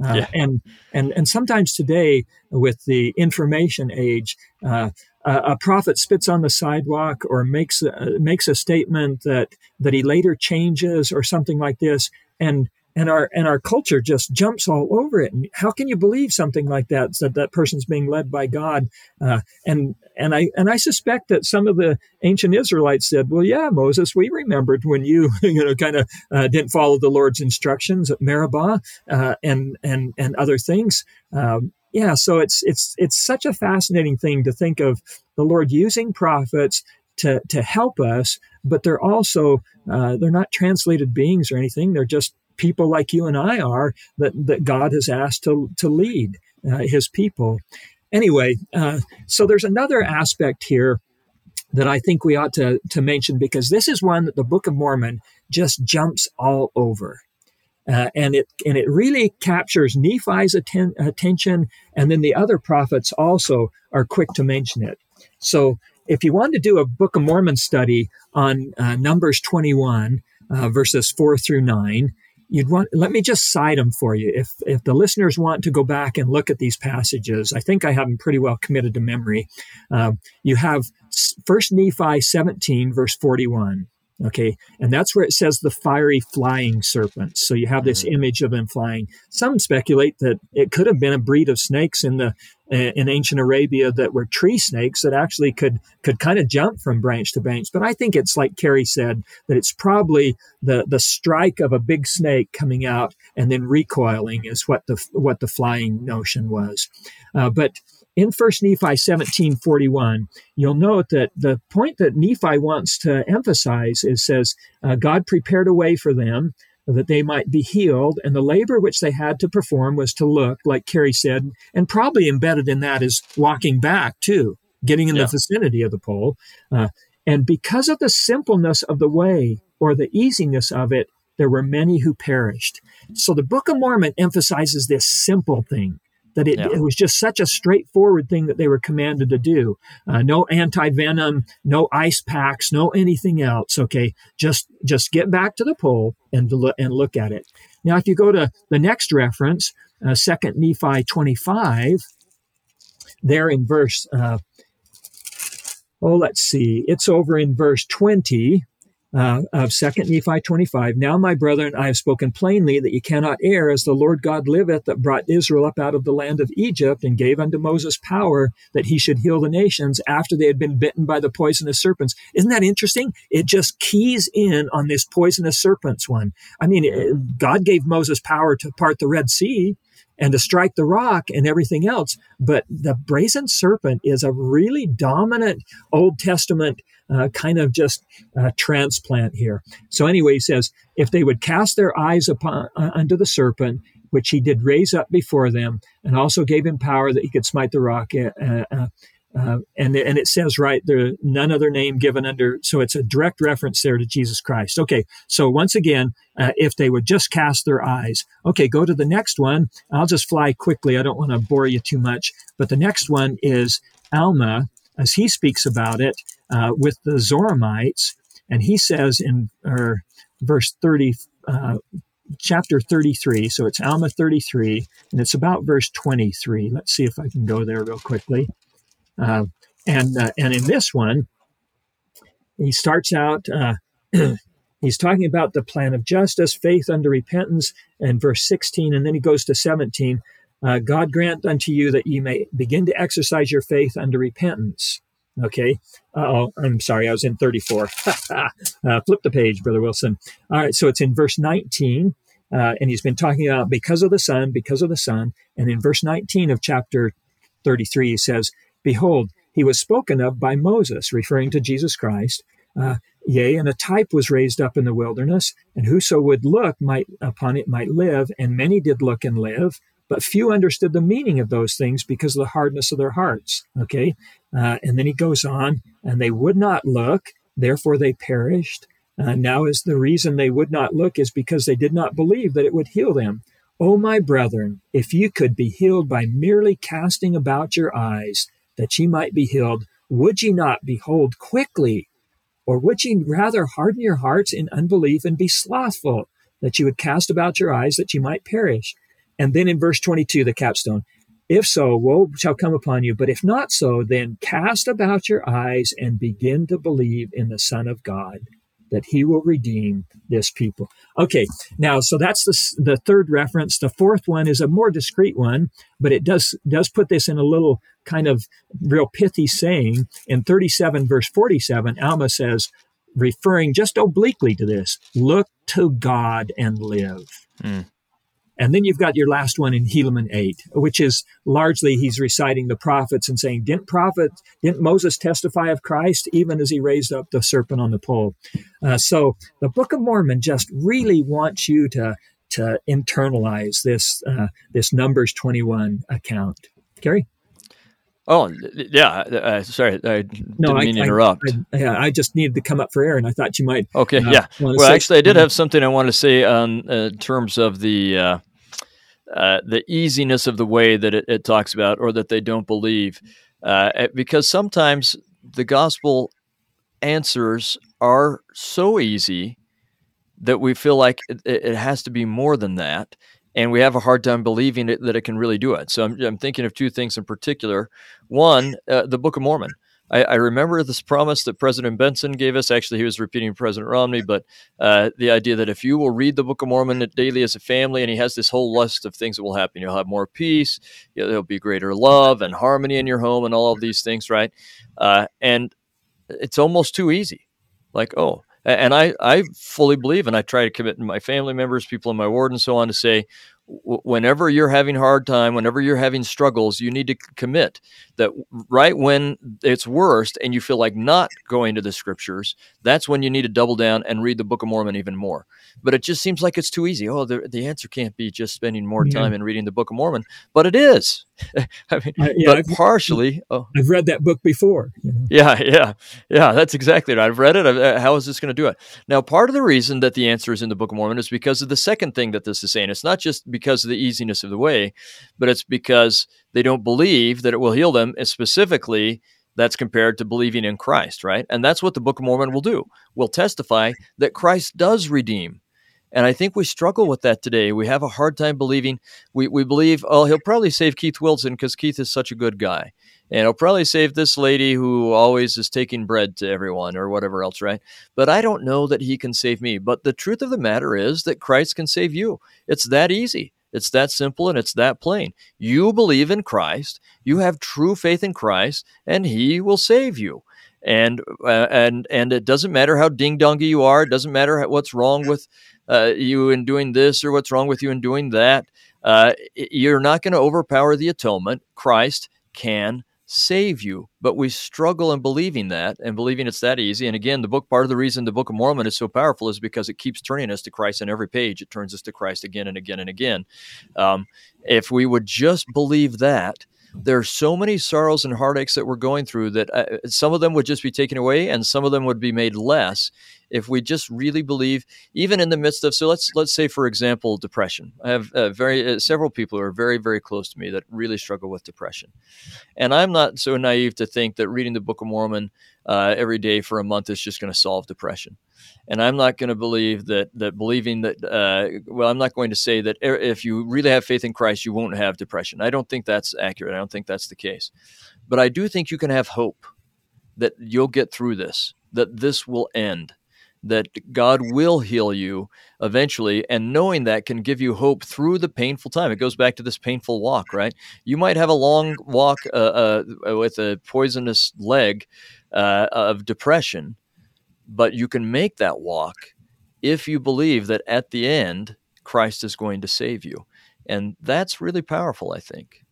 Uh, yeah. and and and sometimes today with the information age, uh, a prophet spits on the sidewalk or makes a, makes a statement that that he later changes or something like this, and and our and our culture just jumps all over it. And how can you believe something like that? That that person's being led by God, uh, and and I and I suspect that some of the ancient Israelites said, "Well, yeah, Moses, we remembered when you you know kind of uh, didn't follow the Lord's instructions at Meribah uh, and and and other things." Um, yeah, so it's it's it's such a fascinating thing to think of the Lord using prophets to to help us, but they're also uh, they're not translated beings or anything. They're just people like you and I are that, that God has asked to, to lead uh, his people. Anyway, uh, so there's another aspect here that I think we ought to, to mention because this is one that the Book of Mormon just jumps all over. Uh, and it and it really captures Nephi's atten- attention, and then the other prophets also are quick to mention it. So, if you want to do a Book of Mormon study on uh, Numbers 21, uh, verses 4 through 9, you'd want let me just cite them for you if if the listeners want to go back and look at these passages i think i have them pretty well committed to memory uh, you have first nephi 17 verse 41 Okay. And that's where it says the fiery flying serpents. So you have this mm-hmm. image of them flying. Some speculate that it could have been a breed of snakes in the in ancient Arabia that were tree snakes that actually could could kind of jump from branch to branch. But I think it's like Kerry said that it's probably the the strike of a big snake coming out and then recoiling is what the what the flying notion was. Uh, but in First Nephi 17:41, you'll note that the point that Nephi wants to emphasize is says, uh, God prepared a way for them that they might be healed, and the labor which they had to perform was to look, like Kerry said, and probably embedded in that is walking back too, getting in yeah. the vicinity of the pole. Uh, and because of the simpleness of the way or the easiness of it, there were many who perished. So the Book of Mormon emphasizes this simple thing that it, yeah. it, was just such a straightforward thing that they were commanded to do. Uh, no anti-venom, no ice packs, no anything else. Okay, just just get back to the pole and look and look at it. Now, if you go to the next reference, uh, Second Nephi twenty-five, there in verse. Uh, oh, let's see. It's over in verse twenty uh, of Second Nephi 25. Now, my brethren, I have spoken plainly that ye cannot err, as the Lord God liveth, that brought Israel up out of the land of Egypt, and gave unto Moses power that he should heal the nations after they had been bitten by the poisonous serpents. Isn't that interesting? It just keys in on this poisonous serpents one. I mean, it, God gave Moses power to part the Red Sea and to strike the rock and everything else. But the brazen serpent is a really dominant Old Testament uh, kind of just uh, transplant here. So anyway, he says, if they would cast their eyes upon uh, unto the serpent, which he did raise up before them, and also gave him power that he could smite the rock. Uh, uh, and and it says right there, none other name given under. So it's a direct reference there to Jesus Christ. Okay, so once again, uh, if they would just cast their eyes. Okay, go to the next one. I'll just fly quickly. I don't want to bore you too much, but the next one is Alma, as he speaks about it uh, with the Zoramites, and he says in or verse thirty. Uh, chapter 33 so it's alma 33 and it's about verse 23 let's see if i can go there real quickly uh, and uh, and in this one, he starts out. Uh, he's talking about the plan of justice, faith unto repentance, and verse 16, and then he goes to 17. Uh, God grant unto you that ye may begin to exercise your faith unto repentance. Okay. Oh, I'm sorry. I was in 34. uh, flip the page, Brother Wilson. All right. So it's in verse 19. Uh, and he's been talking about because of the Son, because of the Son. And in verse 19 of chapter 33, he says, Behold, he was spoken of by Moses, referring to Jesus Christ. Uh, yea, and a type was raised up in the wilderness, and whoso would look might upon it might live, and many did look and live, but few understood the meaning of those things because of the hardness of their hearts. Okay, uh, and then he goes on, and they would not look, therefore they perished. Uh, now, is the reason they would not look is because they did not believe that it would heal them. O my brethren, if you could be healed by merely casting about your eyes, that ye might be healed, would ye not behold quickly? Or would ye rather harden your hearts in unbelief and be slothful, that ye would cast about your eyes that ye might perish? And then in verse 22, the capstone, If so, woe shall come upon you. But if not so, then cast about your eyes and begin to believe in the Son of God, that he will redeem this people. Okay, now, so that's the, the third reference. The fourth one is a more discreet one, but it does, does put this in a little kind of real pithy saying. In 37, verse 47, Alma says, referring just obliquely to this, look to God and live. Mm. And then you've got your last one in Helaman 8, which is largely he's reciting the prophets and saying, Didn't prophet, didn't Moses testify of Christ even as he raised up the serpent on the pole? Uh, so the Book of Mormon just really wants you to, to internalize this, uh, this Numbers 21 account. Kerry? Oh yeah, uh, sorry, I didn't no, mean to interrupt. I, I, yeah, I just needed to come up for air, and I thought you might. Okay, uh, yeah. Well, actually, I did have something I want to say on uh, terms of the uh, the easiness of the way that it, it, talks about, or that they don't believe, uh, eh, because sometimes the gospel answers are so easy that we feel like it, it has to be more than that and we have a hard time believing it, that it can really do it. So I'm, I'm thinking of two things in particular. One, uh, the Book of Mormon. I, I, remember this promise that President Benson gave us. Actually, he was repeating President Romney, but uh, the idea that if you will read the Book of Mormon daily as a family, and he has this whole list of things that will happen, you'll have more peace, you know, there'll be greater love and harmony in your home, and all of these things, right? Uh, and it's almost too easy. Like, oh, and I, I fully believe, and I try to commit my family members, people in my ward, and so on, to say, whenever you're having hard time, whenever you're having struggles, you need to commit that right when it's worst and you feel like not going to the scriptures, that's when you need to double down and read the Book of Mormon even more. But it just seems like it's too easy. Oh, the, the answer can't be just spending more yeah. time and reading the Book of Mormon, but it is. I mean, uh, yeah, but I've, partially. Oh. I've read that book before. You know? Yeah, yeah, yeah. That's exactly right. I've read it. Uh, how is this going to do it? Now, part of the reason that the answer is in the Book of Mormon is because of the second thing that this is saying. It's not just because of the easiness of the way, but it's because they don't believe that it will heal them, And specifically that's compared to believing in Christ, right? And that's what the Book of Mormon will do. Will testify that Christ does redeem. And I think we struggle with that today. We have a hard time believing. We, we believe, oh, he'll probably save Keith Wilson because Keith is such a good guy. And I'll probably save this lady who always is taking bread to everyone or whatever else, right? But I don't know that he can save me. But the truth of the matter is that Christ can save you. It's that easy. It's that simple and it's that plain. You believe in Christ, you have true faith in Christ, and He will save you. And uh, and and it doesn't matter how ding dongy you are. It doesn't matter what's wrong with uh, you in doing this or what's wrong with you in doing that. Uh, you're not going to overpower the atonement. Christ can save you. But we struggle in believing that and believing it's that easy. And again, the book, part of the reason the Book of Mormon is so powerful is because it keeps turning us to Christ on every page. It turns us to Christ again and again and again. Um, if we would just believe that, there are so many sorrows and heartaches that we're going through that uh, some of them would just be taken away and some of them would be made less if we just really believe even in the midst of so let's let's say for example depression i have uh, very uh, several people who are very very close to me that really struggle with depression and i'm not so naive to think that reading the book of mormon uh, every day for a month is just going to solve depression and I'm not going to believe that that believing that. Uh, well, I'm not going to say that if you really have faith in Christ, you won't have depression. I don't think that's accurate. I don't think that's the case. But I do think you can have hope that you'll get through this. That this will end. That God will heal you eventually, and knowing that can give you hope through the painful time. It goes back to this painful walk, right? You might have a long walk uh, uh, with a poisonous leg uh, of depression, but you can make that walk if you believe that at the end, Christ is going to save you. And that's really powerful, I think.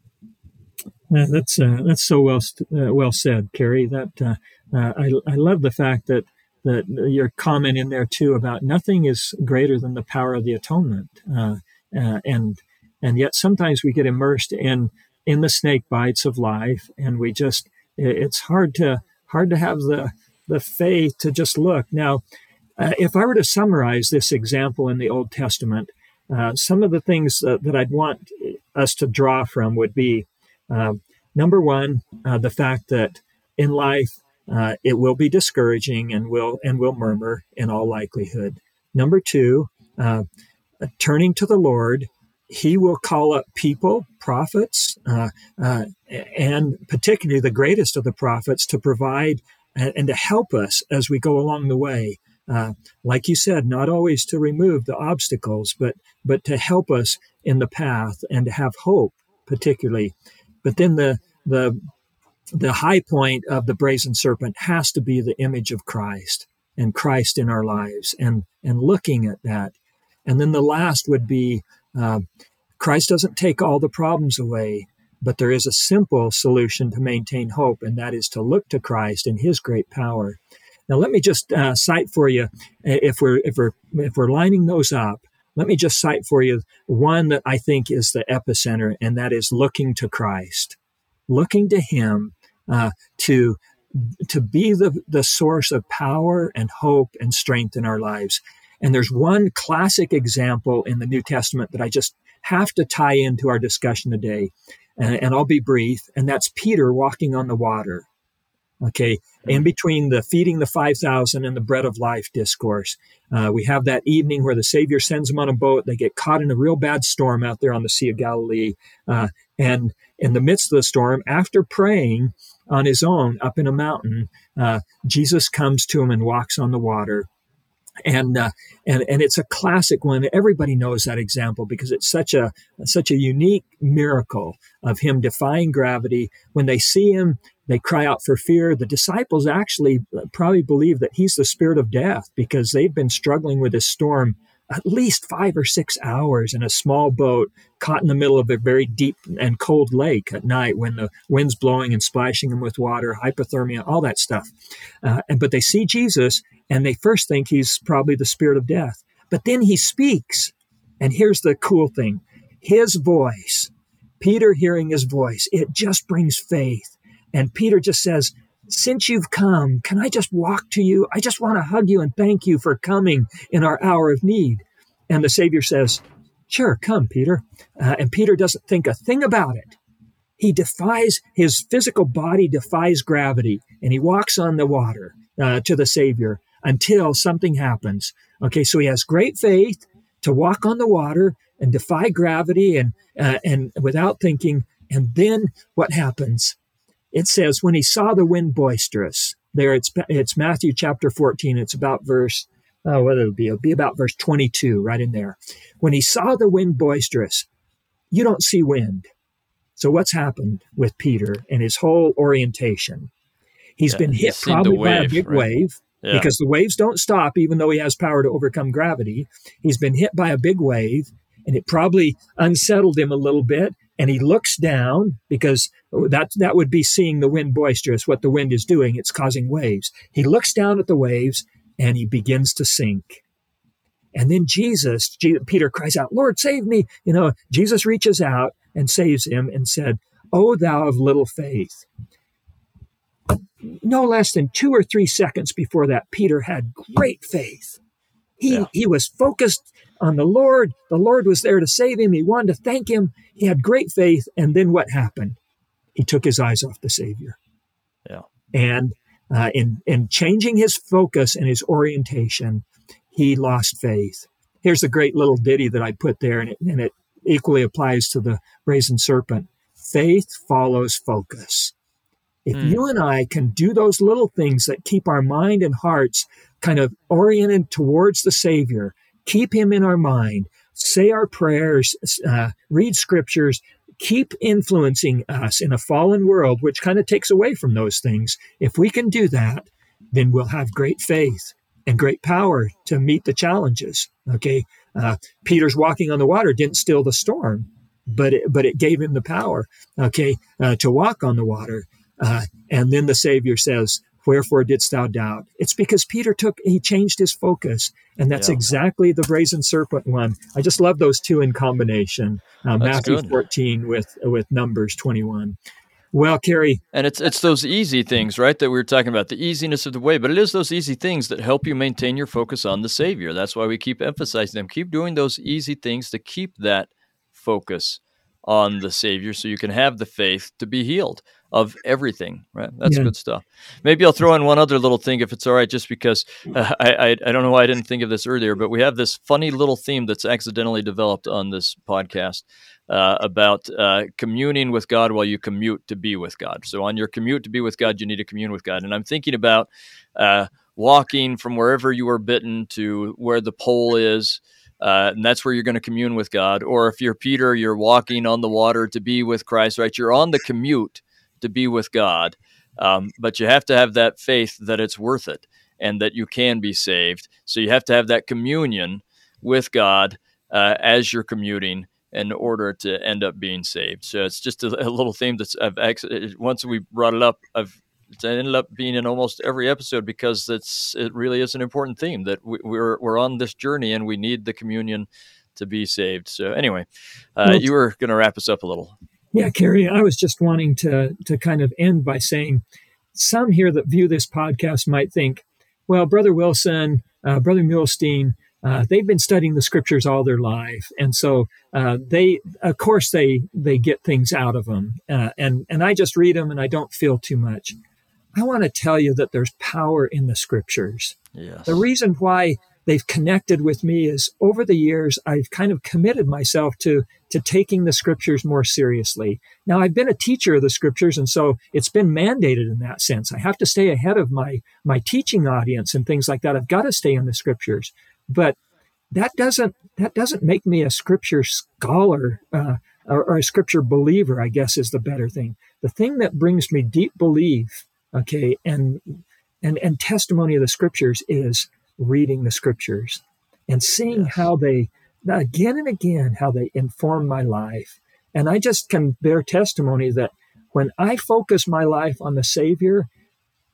Uh, that's uh, that's so well uh, well said, Kerry. That uh, uh, I I love the fact that that your comment in there too about nothing is greater than the power of the atonement, uh, and and yet sometimes we get immersed in in the snake bites of life, and we just it's hard to hard to have the the faith to just look. Now, uh, if I were to summarize this example in the Old Testament, uh, some of the things uh, that I'd want us to draw from would be uh, number one, uh, the fact that in life uh, it will be discouraging and will and will murmur in all likelihood. Number two, turning to the Lord he will call up people, prophets, uh, uh, and particularly the greatest of the prophets to provide and, and to help us as we go along the way. Uh, like you said, not always to remove the obstacles, but but to help us in the path and to have hope, particularly. But then the the the high point of the brazen serpent has to be the image of Christ and Christ in our lives, and and looking at that. And then the last would be uh, Christ doesn't take all the problems away, but there is a simple solution to maintain hope, and that is to look to Christ and His great power. Now, let me just uh, cite for you, if we're if we're if we're lining those up, let me just cite for you one that I think is the epicenter, and that is looking to Christ, looking to Him uh, to to be the the source of power and hope and strength in our lives. And there's one classic example in the New Testament that I just have to tie into our discussion today, and, and I'll be brief, and that's Peter walking on the water. Okay, in between the feeding the 5,000 and the bread of life discourse, uh, we have that evening where the Savior sends them on a boat. They get caught in a real bad storm out there on the Sea of Galilee. Uh, and in the midst of the storm, after praying on his own up in a mountain, uh, Jesus comes to him and walks on the water and uh, and and it's a classic one. Everybody knows that example because it's such a such a unique miracle of him defying gravity. When they see him, they cry out for fear. The disciples actually probably believe that he's the spirit of death because they've been struggling with this storm at least five or six hours in a small boat caught in the middle of a very deep and cold lake at night when the wind's blowing and splashing them with water, hypothermia, all that stuff. Uh, and but they see Jesus and they first think he's probably the spirit of death. But then he speaks. And here's the cool thing his voice, Peter hearing his voice, it just brings faith. And Peter just says, since you've come, can I just walk to you? I just want to hug you and thank you for coming in our hour of need. And the Savior says, Sure, come, Peter. Uh, and Peter doesn't think a thing about it. He defies, his physical body defies gravity, and he walks on the water uh, to the Savior until something happens. Okay, so he has great faith to walk on the water and defy gravity and, uh, and without thinking. And then what happens? It says, when he saw the wind boisterous, there it's, it's Matthew chapter 14. It's about verse, oh, what it'll be, it'll be about verse 22 right in there. When he saw the wind boisterous, you don't see wind. So what's happened with Peter and his whole orientation? He's yeah, been hit probably wave, by a big right? wave yeah. because the waves don't stop, even though he has power to overcome gravity. He's been hit by a big wave and it probably unsettled him a little bit and he looks down because that that would be seeing the wind boisterous what the wind is doing. It's causing waves. He looks down at the waves and he begins to sink. And then jesus peter cries out lord save me. You know jesus reaches out and saves him and said oh thou of little faith. No less than two or three seconds before that peter had great faith he, yeah. he was focused on the Lord. The Lord was there to save him. He wanted to thank him. He had great faith. And then what happened? He took his eyes off the Savior. Yeah. And uh, in, in changing his focus and his orientation, he lost faith. Here's a great little ditty that I put there, and it, and it equally applies to the brazen serpent. Faith follows focus. If mm. you and I can do those little things that keep our mind and hearts kind of oriented towards the Savior, keep Him in our mind, say our prayers, uh, read scriptures, keep influencing us in a fallen world, which kind of takes away from those things. If we can do that, then we'll have great faith and great power to meet the challenges. Okay. Uh, Peter's walking on the water didn't still the storm, but it, but it gave him the power, okay, uh, to walk on the water. Uh, and then the Savior says, Wherefore didst thou doubt? It's because Peter took, he changed his focus. And that's yeah. exactly the brazen serpent one. I just love those two in combination. Uh, Matthew good. 14 with, with Numbers 21. Well, Kerry. And it's it's those easy things, right, that we were talking about, the easiness of the way. But it is those easy things that help you maintain your focus on the Savior. That's why we keep emphasizing them. Keep doing those easy things to keep that focus on the Savior so you can have the faith to be healed. Of everything. Right? That's yeah. good stuff. Maybe I'll throw in one other little thing if it's all right, just because uh, I, I I don't know why I didn't think of this earlier, but we have this funny little theme that's accidentally developed on this podcast. Uh, about uh, communing with God while you commute to be with God. So, on your commute to be with God, you need to commune with God. And I'm thinking about uh, walking from wherever you were bitten to where the pole is. Uh, and that's where you're going to commune with God. Or if you're Peter, you're walking on the water to be with Christ, right? You're on the commute to be with God. Um, but you have to have that faith that it's worth it and that you can be saved. So you have to have that communion with God uh, as you're commuting in order to end up being saved. So it's just a, a little theme that's I've once we brought it up, I've it ended up being in almost every episode because it's it really is an important theme that we, are we're, we're on this journey and we need the communion to be saved. So anyway, uh, you were going to wrap us up a little. Yeah, Kerry, I was just wanting to to kind of end by saying some here that view this podcast might think, well, Brother Wilson, uh, Brother Muhlestein, uh, they've been studying the scriptures all their life, and so uh, they, of course, they they get things out of them, uh, and and I just read them and I don't feel too much. I want to tell you that there's power in the scriptures. Yes. The reason why they've connected with me is over the years I've kind of committed myself to to taking the scriptures more seriously. Now I've been a teacher of the scriptures and so it's been mandated in that sense. I have to stay ahead of my my teaching audience and things like that. I've got to stay in the scriptures. But that doesn't that doesn't make me a scripture scholar uh, or, or a scripture believer, I guess is the better thing. The thing that brings me deep belief okay and and and testimony of the scriptures is reading the scriptures and seeing yes. how they again and again how they inform my life. And i just can bear testimony that when i focus my life on the savior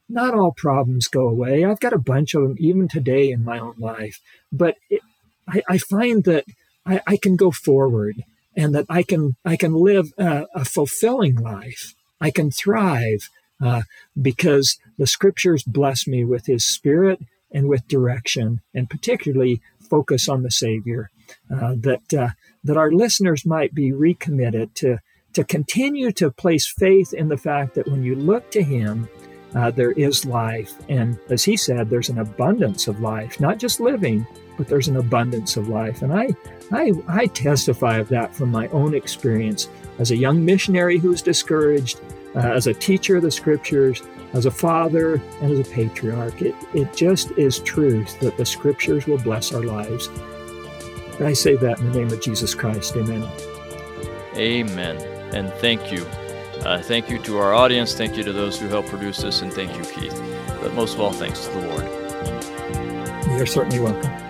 not all problems go away. I've got a bunch of them even today in my own life. But it, I, I, find that I, I, can go forward and that i can i can live a, a fulfilling life. I can thrive uh, because the scriptures bless me with his spirit and with direction, and particularly focus on the Savior. Uh, that uh, that our listeners might be recommitted to to continue to place faith in the fact that when you look to Him, uh, there is life, and as He said, there's an abundance of life, not just living, but there's an abundance of life. And I I, I testify of that from my own experience as a young missionary who was discouraged uh, as a teacher of the scriptures, as a father, and as a patriarch. It, it just is truth that the scriptures will bless our lives. And I say that in the name of Jesus Christ. Amen. Amen. And thank you. Uh, thank you to our audience. Thank you to those who helped produce this. And thank you, Keith. But most of all, thanks to the Lord. You're certainly welcome.